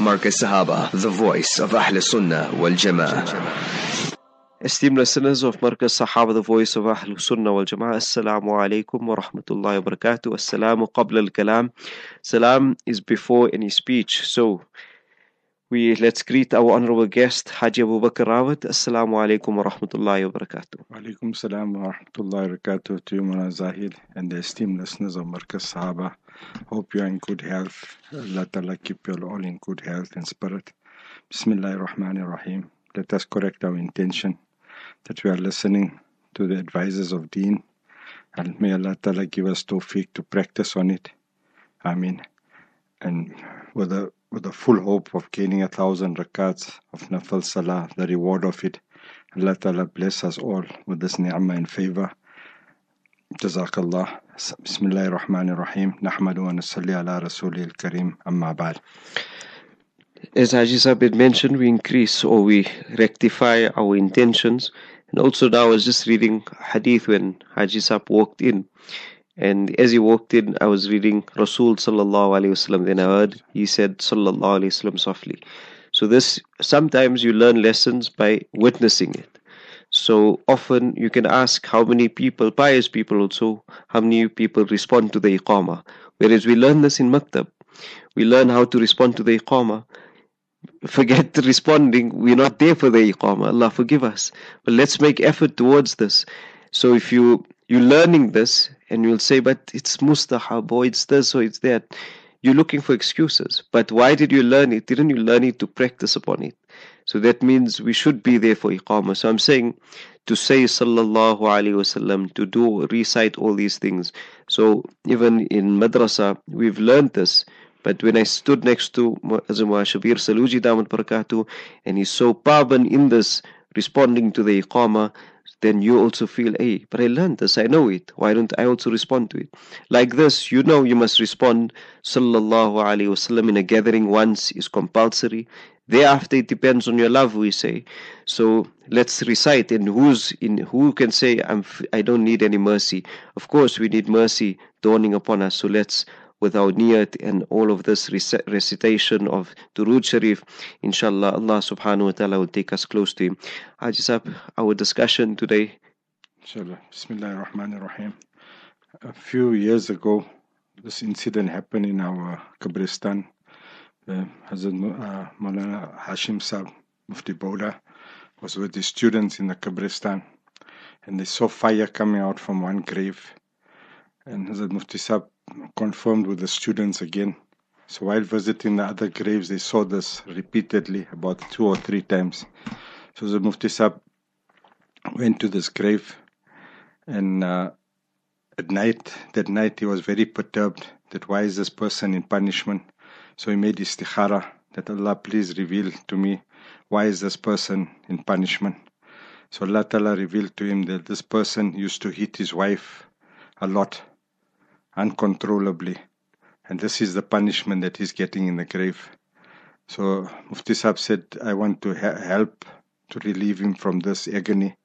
Markaz Sahaba, the voice of Ahl Sunnah wal Jama'ah. Esteemed listeners of Markaz Sahaba, the voice of Ahl Sunnah wal Jama'ah, Assalamu alaikum wa rahmatullahi wa barakatuh. Assalamu qabla al kalam. Salam is before any speech. So, we let's greet our honorable guest, Haji Abu Bakr Ravat. Assalamu alaikum wa rahmatullahi wa barakatuh. Walaikum salam wa rahmatullahi wa barakatuh to you, Mona Zahid, and the esteemed listeners of Markaz Sahaba. Hope you are in good health. Allah Ta'ala keep you all in good health and spirit. Bismillah ar-Rahman ar-Rahim. Let us correct our intention that we are listening to the advisors of deen and may Allah Ta'ala give us tawfiq to practice on it. Ameen. And with a with the full hope of gaining a thousand rakats of nafal salah, the reward of it. Allah Ta'ala bless us all with this ni'mah and favor. Jazakallah. Bismillahir Rahmanir Rahim. Nahmadu wa nusalli ala Rasulil. Amma ba'd. As Haji Sahib had mentioned, we increase or we rectify our intentions. And also now I was just reading hadith when Haji Sahib walked in. And as he walked in, I was reading Rasul Sallallahu Wasallam. Then I heard he said Sallallahu Alaihi Wasallam softly. So this sometimes you learn lessons by witnessing it. So often you can ask how many people, pious people also, how many people respond to the iqamah. Whereas we learn this in maktab. We learn how to respond to the iqamah. Forget responding. We're not there for the iqamah. Allah forgive us. But let's make effort towards this. So if you you're learning this and you'll say, but it's mustahab or it's this or it's that. You're looking for excuses. But why did you learn it? Didn't you learn it to practice upon it? So that means we should be there for iqamah. So I'm saying to say sallallahu alaihi wasallam, to do recite all these things. So even in madrasa, we've learned this. But when I stood next to Azumah Shabir Saloojee Damat Barakatuh, and he saw Paban in this, responding to the iqamah, then you also feel, hey, but I learned this, I know it. Why don't I also respond to it? Like this, you know you must respond, sallallahu alaihi wasallam, in a gathering once is compulsory. Thereafter, it depends on your love, we say. So let's recite. And who's in? Who can say, "I'm? I don't need any mercy." Of course, we need mercy dawning upon us. So let's with our niyat and all of this recitation of Durood Sharif, inshallah, Allah subhanahu wa ta'ala will take us close to Him. Haji Sahib, our discussion today. Inshallah. Bismillah ar-Rahman ar-Rahim. A few years ago, this incident happened in our Kabristan. Uh, Hazrat uh, Maulana Hashim Sahib, Mufti Boda, was with the students in the Kabristan and they saw fire coming out from one grave. And Hazrat Mufti Sahib confirmed with the students again. So while visiting the other graves, they saw this repeatedly, about two or three times. So the Mufti Sahib went to this grave, and uh, at night, that night, he was very perturbed that why is this person in punishment? So he made istikhara that Allah please reveal to me why is this person in punishment. So Allah Ta'ala revealed to him that this person used to hit his wife a lot uncontrollably. And this is the punishment that he's getting in the grave. So Mufti Sahib said, I want to ha- help to relieve him from this agony.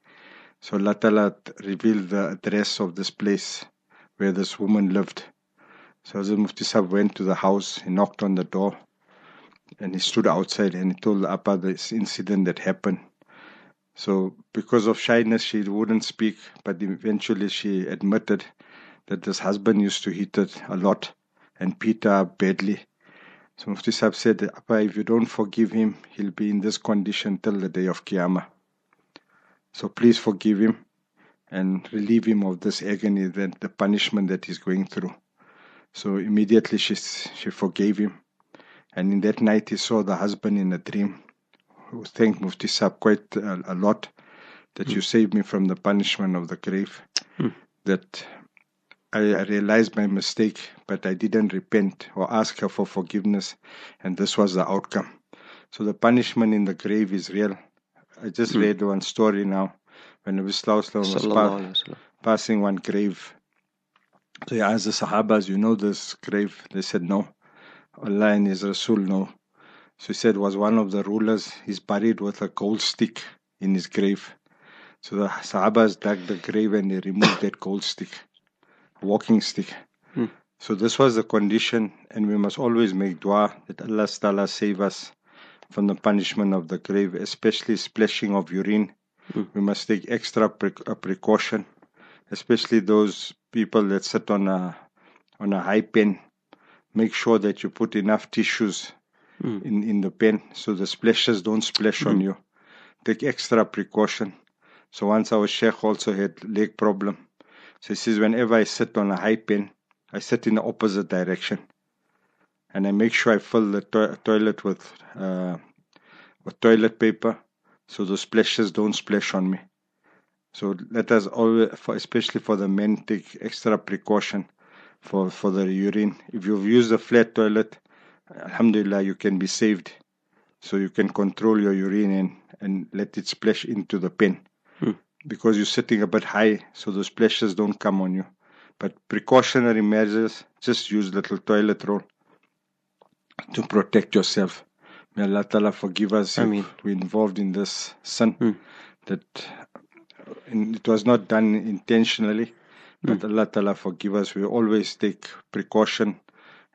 So Allah Ta'ala revealed the address of this place where this woman lived. So the Mufti Sahib went to the house, he knocked on the door, and he stood outside and he told Appa this incident that happened. So because of shyness, she wouldn't speak, but eventually she admitted that this husband used to hit it a lot and beat her badly. So Mufti Sahib said, Appa, if you don't forgive him, he'll be in this condition till the day of Qiyamah. So please forgive him and relieve him of this agony, that the punishment that he's going through. So immediately she, she forgave him. And in that night he saw the husband in a dream, who thanked Mufti Sahib quite a, a lot that mm. you saved me from the punishment of the grave. Mm. That I realized my mistake, but I didn't repent or ask her for forgiveness, and this was the outcome. So the punishment in the grave is real. I just mm. read one story now when Nabi was pa- passing one grave. So he asked the Sahabas, You know this grave? They said, No. Allah and His Rasul no. So he said, Was one of the rulers, he's buried with a gold stick in his grave. So the Sahabas dug the grave and they removed that gold stick walking stick. Hmm. So this was the condition, and we must always make dua that Allah Ta'ala save us from the punishment of the grave, especially splashing of urine. Mm. We must take extra pre- uh, precaution, especially those people that sit on a on a high pen. Make sure that you put enough tissues Mm. in, in the pen so the splashes don't splash on you. Take extra precaution. So once our sheikh also had leg problem. So he says whenever I sit on a high pen, I sit in the opposite direction, and I make sure I fill the to- toilet with uh, with toilet paper, so the splashes don't splash on me. So let us always, for, especially for the men, take extra precaution for for the urine. If you've used a flat toilet, Alhamdulillah, you can be saved. So you can control your urine and, and let it splash into the pen. Because you're sitting a bit high, so those splashes don't come on you. But precautionary measures, just use little toilet roll to protect yourself. May Allah Ta'ala forgive us Ameen. if we're involved in this sin. Hmm. That it was not done intentionally, but Allah Ta'ala forgive us. We always take precaution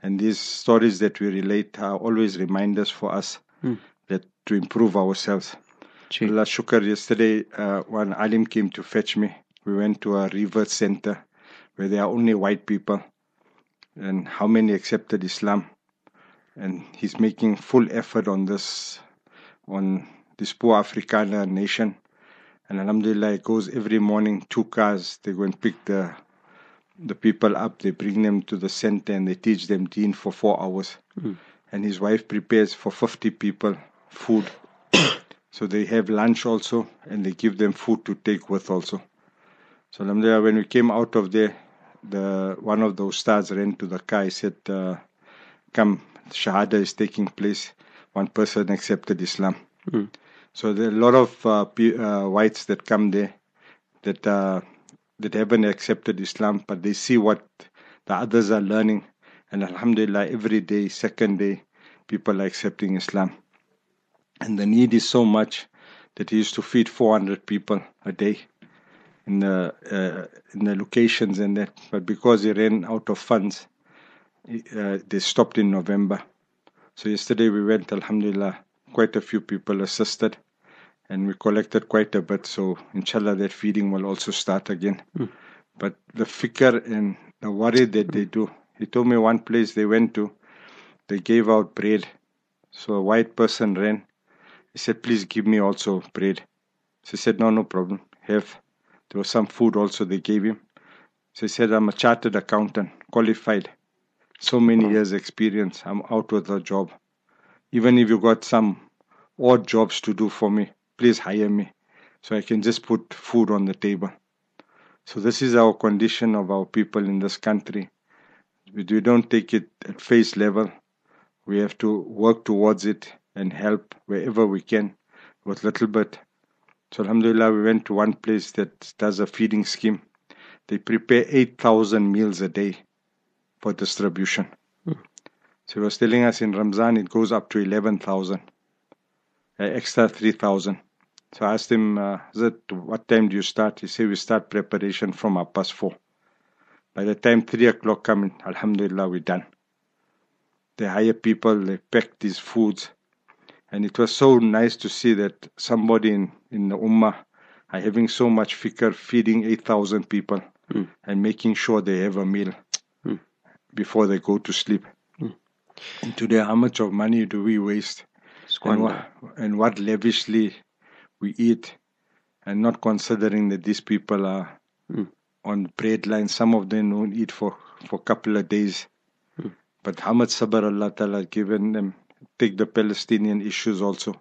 and these stories that we relate are always reminders for us Hmm. that to improve ourselves. Allah Shukr, yesterday uh, one alim came to fetch me. We went to a revert center where there are only white people and how many accepted Islam. And he's making full effort on this, on this poor Afrikaner nation. And Alhamdulillah, it goes every morning, two cars, they go and pick the the people up, they bring them to the center and they teach them deen for four hours. And his wife prepares for 50 people food. so they have lunch also and they give them food to take with also. So Alhamdulillah, when we came out of there, the one of those stars ran to the car. He said, uh, "Come, Shahada is taking place. One person accepted Islam." So there are a lot of uh, pe- uh, whites that come there that uh, that haven't accepted Islam, but they see what the others are learning, and Alhamdulillah, every day, second day, people are accepting Islam, and the need is so much that he used to feed 400 people a day in the uh, in the locations and that, but because he ran out of funds, uh, they stopped in November. So yesterday we went, Alhamdulillah, quite a few people assisted and we collected quite a bit. So inshallah, that feeding will also start again. But the fikr and the worry that they do, he told me one place they went to, they gave out bread. So a white person ran. He said, please give me also bread. So he said, no, no problem. Have. There was some food also they gave him. So he said, I'm a chartered accountant, qualified. So many years experience. I'm out with a job. Even if you got some odd jobs to do for me, please hire me so I can just put food on the table. So this is our condition of our people in this country. We, we don't take it at face level. We have to work towards it and help wherever we can with little bit. So Alhamdulillah, we went to one place that does a feeding scheme. They prepare 8,000 meals a day for distribution. So he was telling us in Ramzan it goes up to 11,000, uh, extra 3,000. So I asked him, uh, what time do you start? He said, we start preparation from up past four. By the time three o'clock come, Alhamdulillah, we're done. They hire people, they pack these foods. And it was so nice to see that somebody in, in the Ummah are having so much fikr, feeding 8,000 people hmm. and making sure they have a meal hmm. before they go to sleep. Hmm. And today, how much of money do we waste? And and what lavishly we eat, and not considering that these people are on bread lines. Some of them don't eat for, for a couple of days. But how much sabr Allah Ta'ala given them. Take the Palestinian issues also.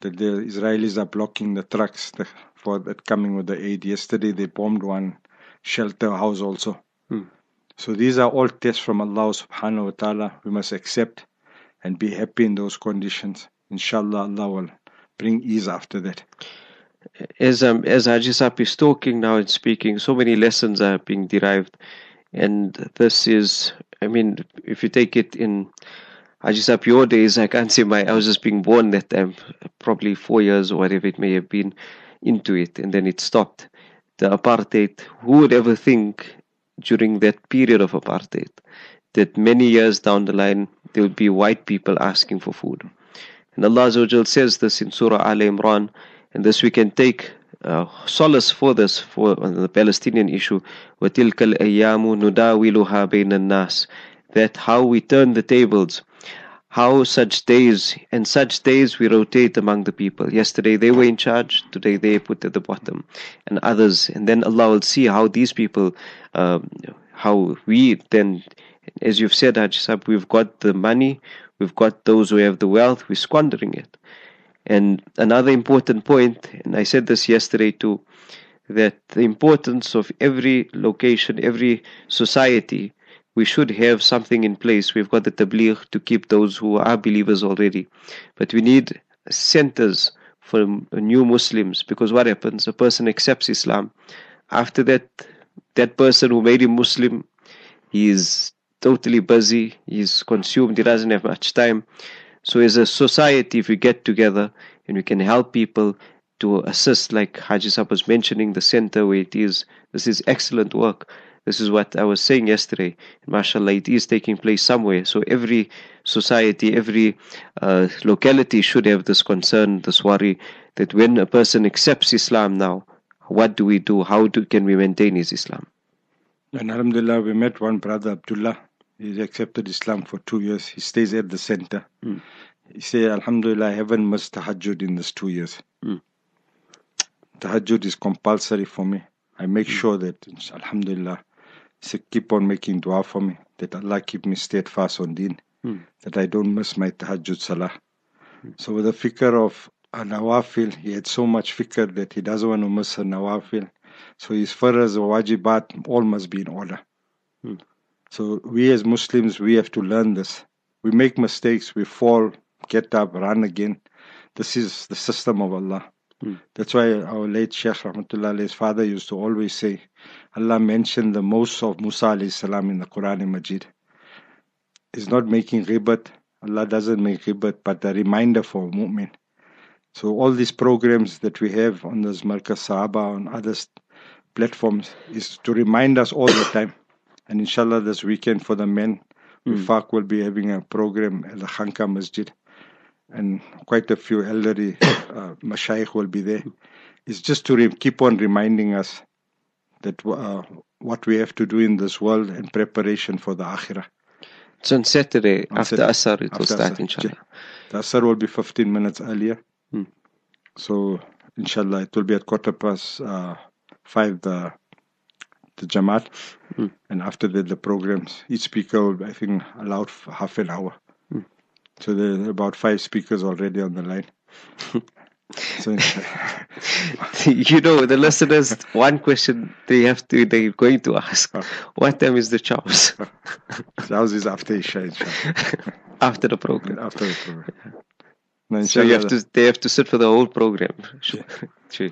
That the Israelis are blocking the trucks the, for that coming with the aid. Yesterday they bombed one shelter house also. So these are all tests from Allah subhanahu wa ta'ala. We must accept and be happy in those conditions. Inshallah, Allah will bring ease after that. as um, as Haji Sap is talking now and speaking, so many lessons are being derived, and this is, I mean, if you take it in Haji Sap your days, I can't say my I was just being born that time, probably four years or whatever it may have been into it, and then it stopped. The apartheid. Who would ever think during that period of apartheid that many years down the line there will be white people asking for food. And Allah Azza says this in Surah Al Imran, and this we can take uh, solace for this for the Palestinian issue. وَتِلْكَ الْأَيَّامُ نُدَاوِلُهَا بَيْنَ النَّاسِ That how we turn the tables, how such days and such days we rotate among the people. Yesterday they were in charge, today they put at the bottom, and others. And then Allah will see how these people, um, how we then, as you've said, Hajj we've got the money, we've got those who have the wealth, we're squandering it. And another important point, and I said this yesterday too, that the importance of every location, every society, we should have something in place. We've got the tabligh to keep those who are believers already. But we need centers for new Muslims because what happens? A person accepts Islam. After that, that person who made him Muslim, he is totally busy, he's consumed, he doesn't have much time. So, as a society, if we get together and we can help people to assist, like Haji Sab was mentioning, the center where it is, this is excellent work. This is what I was saying yesterday. MashaAllah, it is taking place somewhere. So, every society, every uh, locality should have this concern, this worry that when a person accepts Islam now, what do we do? How do, can we maintain his Islam? And Alhamdulillah, we met one brother, Abdullah. He's accepted Islam for two years. He stays at the center. Mm. He said, Alhamdulillah, I haven't missed tahajjud in these two years. Mm. Tahajjud is compulsory for me. I make mm. sure that, Alhamdulillah, so keep on making dua for me, that Allah keep me steadfast on deen, mm. that I don't miss my tahajjud salah. Mm. So with the fikr of a nawafil, he had so much fikr that he doesn't want to miss a nawafil. So his faraz or wajibat, all must be in order. Mm. So we as Muslims, we have to learn this. We make mistakes, we fall, get up, run again. This is the system of Allah. Hmm. That's why our late Sheikh Rahmatullah father used to always say, Allah mentioned the most of Musa salam in the Quran and Majid. It's not making ghibat. Allah doesn't make ghibat, but a reminder for a mu'min. So all these programs that we have on this Markaz Sahaba, on other platforms, is to remind us all the time and inshallah, this weekend for the men, mm. Wifaq will be having a program at the Khanka Masjid. And quite a few elderly uh, mashayikh will be there. It's just to re- keep on reminding us that uh, what we have to do in this world in preparation for the akhirah. So on Saturday, on after Saturday, Asr, it will start, Asr. inshallah. The Asr will be 15 minutes earlier. Hmm. So, inshallah, it will be at quarter past uh, five, the the Jamaat. Mm. And after that, the programs, each speaker will, I think, allowed half an hour. So there are about five speakers already on the line. so, you know, the listeners, one question they have to, they're going to ask, what time is the chows? chows is after Isha, after the program. After the program. No, so you have to, they have to sit for the whole program. Sure. sure.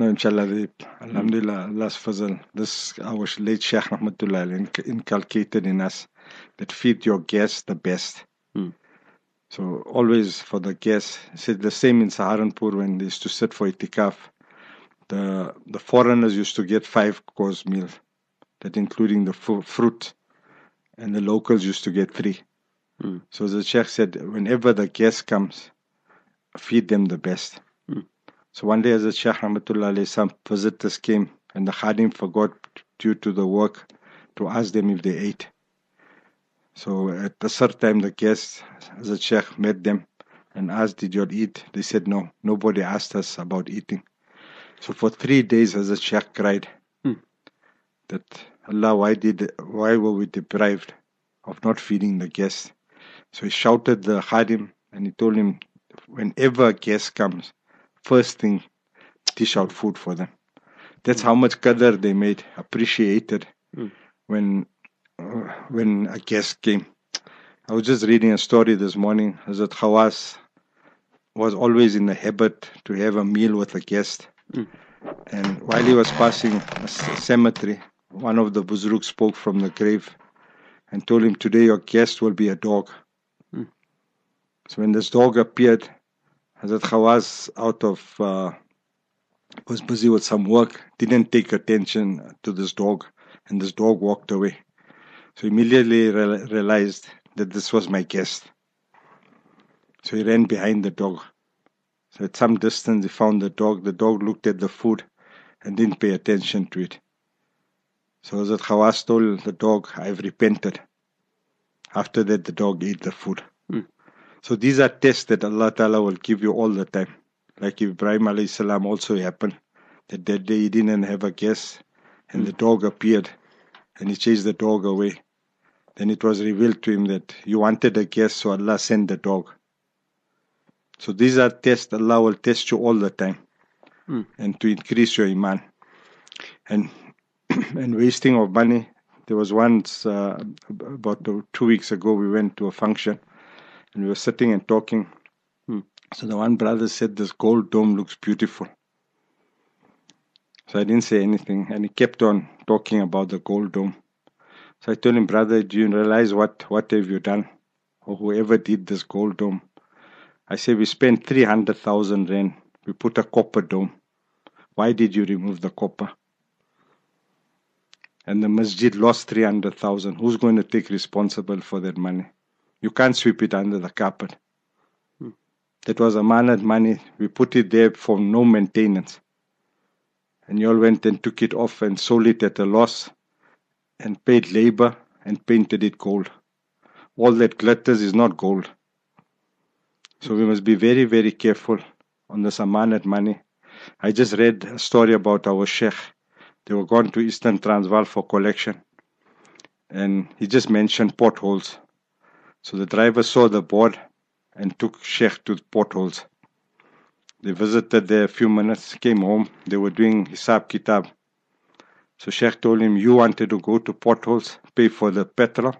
No, inshallah, Alhamdulillah, Allah's fazl. This, our late Sheikh Rahmatullah inculcated in us that feed your guests the best. Mm. So always for the guests, said the same in Saharanpur when they used to sit for itikaf. The the foreigners used to get five course meal, that including the fruit, and the locals used to get three. Mm. So the Sheikh said, whenever the guest comes, feed them the best. So one day as a Shaykh Rahmatullah some visitors came and the Khadim forgot due to the work to ask them if they ate. So at the third time the guests as a Sheikh met them and asked, Did you all eat? They said no. Nobody asked us about eating. So for three days as a Sheikh cried hmm. that Allah why did why were we deprived of not feeding the guests? So he shouted the Khadim and he told him whenever a guest comes, first thing, dish out food for them. That's how much qadr they made, appreciated mm. when when a guest came. I was just reading a story this morning. Hazrat Khawas was always in the habit to have a meal with a guest. Mm. And while he was passing a cemetery, one of the Buzruk spoke from the grave and told him, Today your guest will be a dog. Mm. So when this dog appeared, Hazrat Khawas, out of, uh, was busy with some work, didn't take attention to this dog and this dog walked away. So immediately re- realized that this was my guest. So he ran behind the dog. So at some distance, he found the dog. The dog looked at the food and didn't pay attention to it. So Hazrat Khawas told the dog, I've repented. After that, the dog ate the food. Hmm. So these are tests that Allah Ta'ala will give you all the time. Like Ibrahim alayhi salam also happened. That that day he didn't have a guest and the dog appeared and he chased the dog away. Then it was revealed to him that you wanted a guest, so Allah sent the dog. So these are tests Allah will test you all the time Hmm. and to increase your iman. And and wasting of money. There was once uh, about two weeks ago we went to a function and we were sitting and talking. Hmm. So the one brother said this gold dome looks beautiful. So I didn't say anything and he kept on talking about the gold dome. So I told him, brother, do you realize what, what have you done? Or whoever did this gold dome. I said, we spent 300,000 rand. We put a copper dome. Why did you remove the copper? And the masjid lost 300,000. Who's going to take responsible for that money? You can't sweep it under the carpet. Hmm. That was amanat money. We put it there for no maintenance. And you all went and took it off and sold it at a loss and paid labor and painted it gold. All that glitters is not gold. So we must be very, very careful on this amanat money. I just read a story about our sheikh. They were gone to Eastern Transvaal for collection. And he just mentioned potholes. So the driver saw the board and took sheikh to the potholes. They visited there a few minutes, came home. They were doing Hisab Kitab. So Sheikh told him, You wanted to go to potholes, pay for the petrol,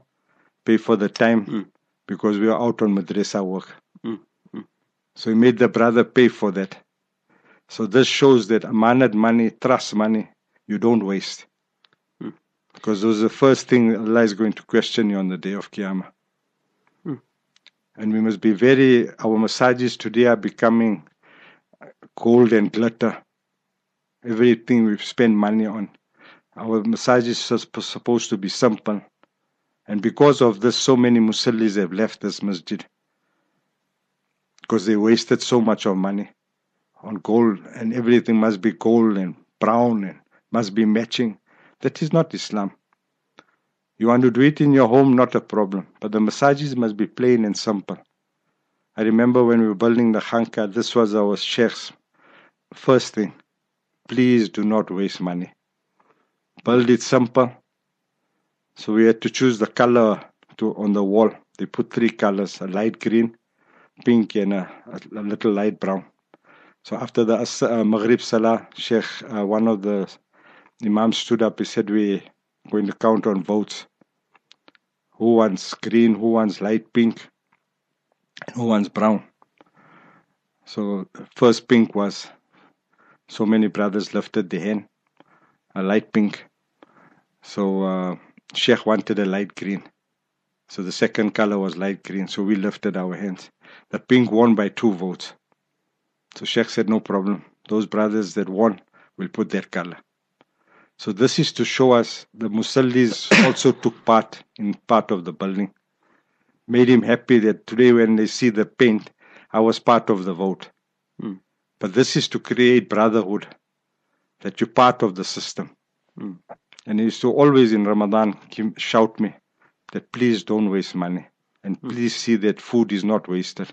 pay for the time, Mm. because we are out on madrasa work. Mm, mm. So he made the brother pay for that. So this shows that amanat money, trust money, you don't waste. Mm. Because those are the first thing Allah is going to question you on the day of Qiyamah. Mm. And we must be very, our massages today are becoming gold and glitter. Everything we spend money on. Our massages are supposed to be simple. And because of this, so many musallis have left this masjid. Because they wasted so much of money on gold, and everything must be gold and brown and must be matching. That is not Islam. You want to do it in your home, not a problem. But the massages must be plain and simple. I remember when we were building the khanka, this was our sheikh's first thing. Please do not waste money. Build it simple. So we had to choose the color to on the wall. They put three colors: a light green, pink, and a, a, little light brown. So after the uh, Maghrib Salah, Sheikh, uh, one of the imams stood up. He said, "We're going to count on votes. Who wants green? Who wants light pink? And who wants brown?" So first pink was. So many brothers lifted the hand, a light pink. So uh, Sheikh wanted a light green. So the second color was light green. So we lifted our hands. The pink won by two votes. So Sheikh said, no problem. Those brothers that won will put their color. So this is to show us the Musallis also took part in part of the building. Made him happy that today when they see the paint, I was part of the vote. Mm. But this is to create brotherhood, that you're part of the system. Mm. And he used to always in Ramadan shout me that please don't waste money and please see that food is not wasted.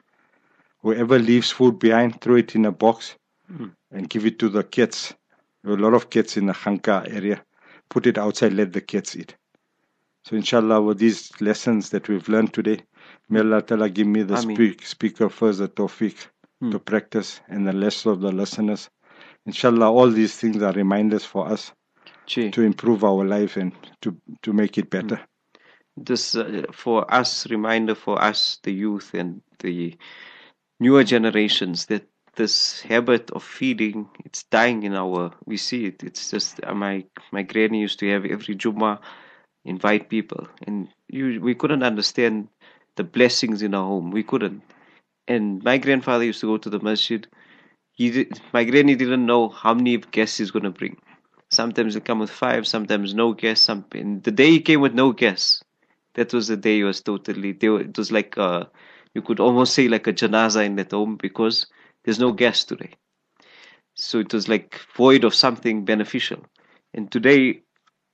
Whoever leaves food behind, throw it in a box Mm. and give it to the kids. There are a lot of kids in the Khanka area. Put it outside, let the kids eat. So inshallah, with these lessons that we've learned today, may Allah Ta'ala give me the speak, speaker first the tawfiq Hmm. to practice and the rest of the listeners. Inshallah, all these things are reminders for us Gee, to improve our life and to, to make it better. this uh, for us reminder for us the youth and the newer generations that this habit of feeding it's dying in our we see it. It's just uh, my my granny used to have every juma invite people. And you we couldn't understand the blessings in our home. We couldn't. And my grandfather used to go to the masjid. He did, my granny didn't know how many guests he's going to bring Sometimes he come with five, sometimes no guests. Some the day he came with no guests, that was the day he was totally. They were, it was like you could almost say like a janaza in that home because there's no guests today. So it was like void of something beneficial. And today,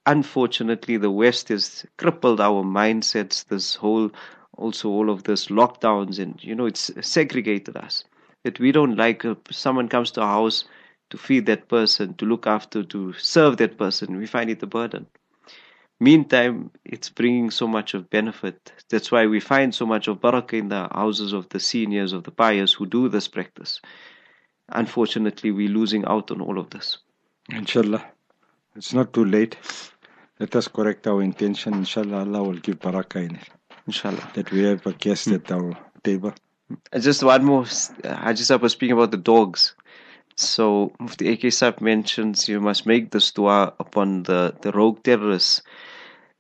unfortunately, the West has crippled our mindsets. This whole, also all of this lockdowns, and you know, it's segregated us. That we don't like uh, someone comes to our house to feed that person, to look after, to serve that person. We find it a burden. Meantime, it's bringing so much of benefit. That's why we find so much of barakah in the houses of the seniors, of the pious who do this practice. Unfortunately, we're losing out on all of this. Inshallah. It's not too late. Let us correct our intention. Inshallah, Allah will give barakah in it. Inshallah. That we have a guest hmm. at our table. Just one more. I just was speaking about the dogs. So Mufti AK Sahib mentions you must make this dua upon the, the rogue terrorists,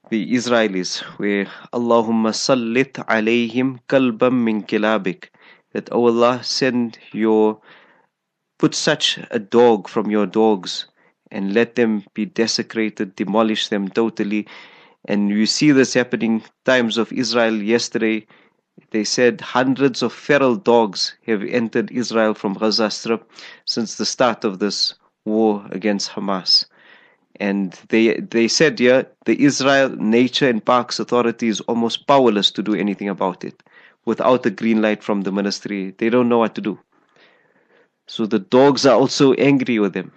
the Israelis, where Allahumma sallit alayhim kalbam min kilabik. That oh Allah send your put such a dog from your dogs and let them be desecrated, demolish them totally. And you see this happening times of Israel yesterday. They said hundreds of feral dogs have entered Israel from Gaza Strip since the start of this war against Hamas. And they they said yeah, the Israel Nature and Parks Authority is almost powerless to do anything about it. Without a green light from the ministry, they don't know what to do. So the dogs are also angry with them.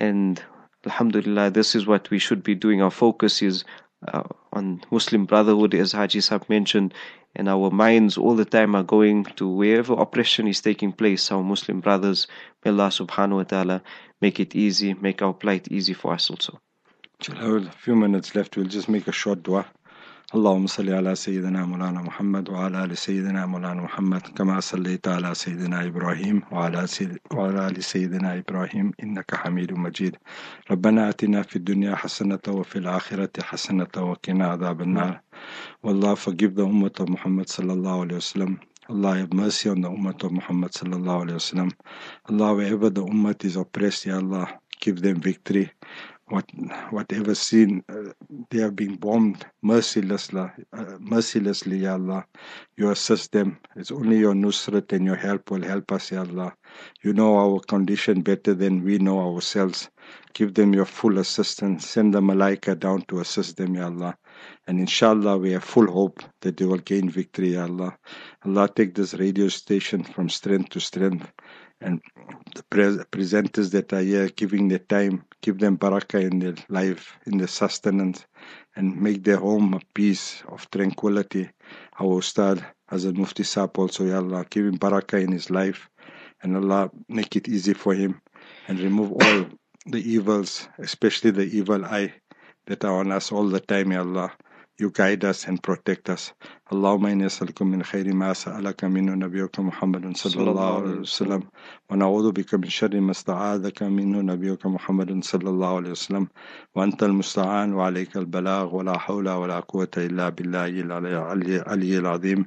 And Alhamdulillah, this is what we should be doing. Our focus is uh, on Muslim brotherhood, as Haji Sahib mentioned, and our minds all the time are going to wherever oppression is taking place. Our Muslim brothers, may Allah subhanahu wa ta'ala make it easy, make our plight easy for us also. A few minutes left, we'll just make a short dua. اللهم صل على سيدنا مولانا محمد وعلى آل سيدنا مولانا محمد كما صليت على سيدنا إبراهيم وعلى, سيد وعلى آل سيدنا إبراهيم إنك حميد مجيد ربنا آتنا في الدنيا حسنة وفي الآخرة حسنة وقنا عذاب النار والله forgive the ummah of Muhammad sallallahu alayhi wasallam Allah have mercy on the ummah of Muhammad sallallahu alayhi wasallam Allah wherever the ummah is oppressed Ya Allah give them victory what whatever sin uh, they have been bombed mercilessly, uh, mercilessly, Ya Allah. You assist them. It's only your nusrat and your help will help us, Ya Allah. You know our condition better than we know ourselves. Give them your full assistance. Send the malaika down to assist them, Ya Allah. And inshallah, we have full hope that they will gain victory, Ya Allah. Allah, take this radio station from strength to strength and the pre- presenters that are here giving their time, give them barakah in their life, in their sustenance, and make their home a peace of tranquility. Our Ustad Hazrat Mufti Saab also, Ya Allah, give him barakah in his life, and Allah make it easy for him, and remove all the evils, especially the evil eye that are on us all the time, Ya Allah. You guide us and protect us. اللهم إني أسألكم من خير ما سألك منه نبيك محمد صلى الله عليه وسلم ونعوذ بك من شر ما استعاذك منه نبيك محمد صلى الله عليه وسلم وأنت المستعان وعليك البلاغ ولا حول ولا قوة إلا بالله العلي العظيم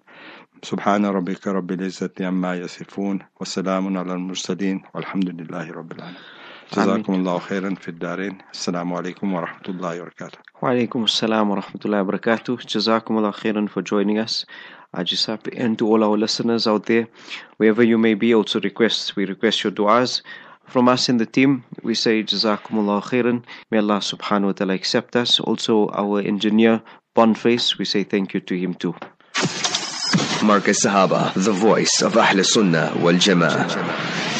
سبحان ربك رب العزة عما يصفون وسلام على المرسلين والحمد لله رب العالمين جزاكم الله خيرا في الدارين السلام عليكم ورحمة الله وبركاته وعليكم السلام ورحمة الله وبركاته جزاكم الله خيرا for joining us Ajisap and to all our listeners out there wherever you may be also requests we request your du'as from us in the team, we say Jazakumullah khairan. May Allah subhanahu wa ta'ala accept us. Also, our engineer, Bonface, we say thank you to him too. Markaz Sahaba, the voice of Ahl Sunnah wal Jama'ah.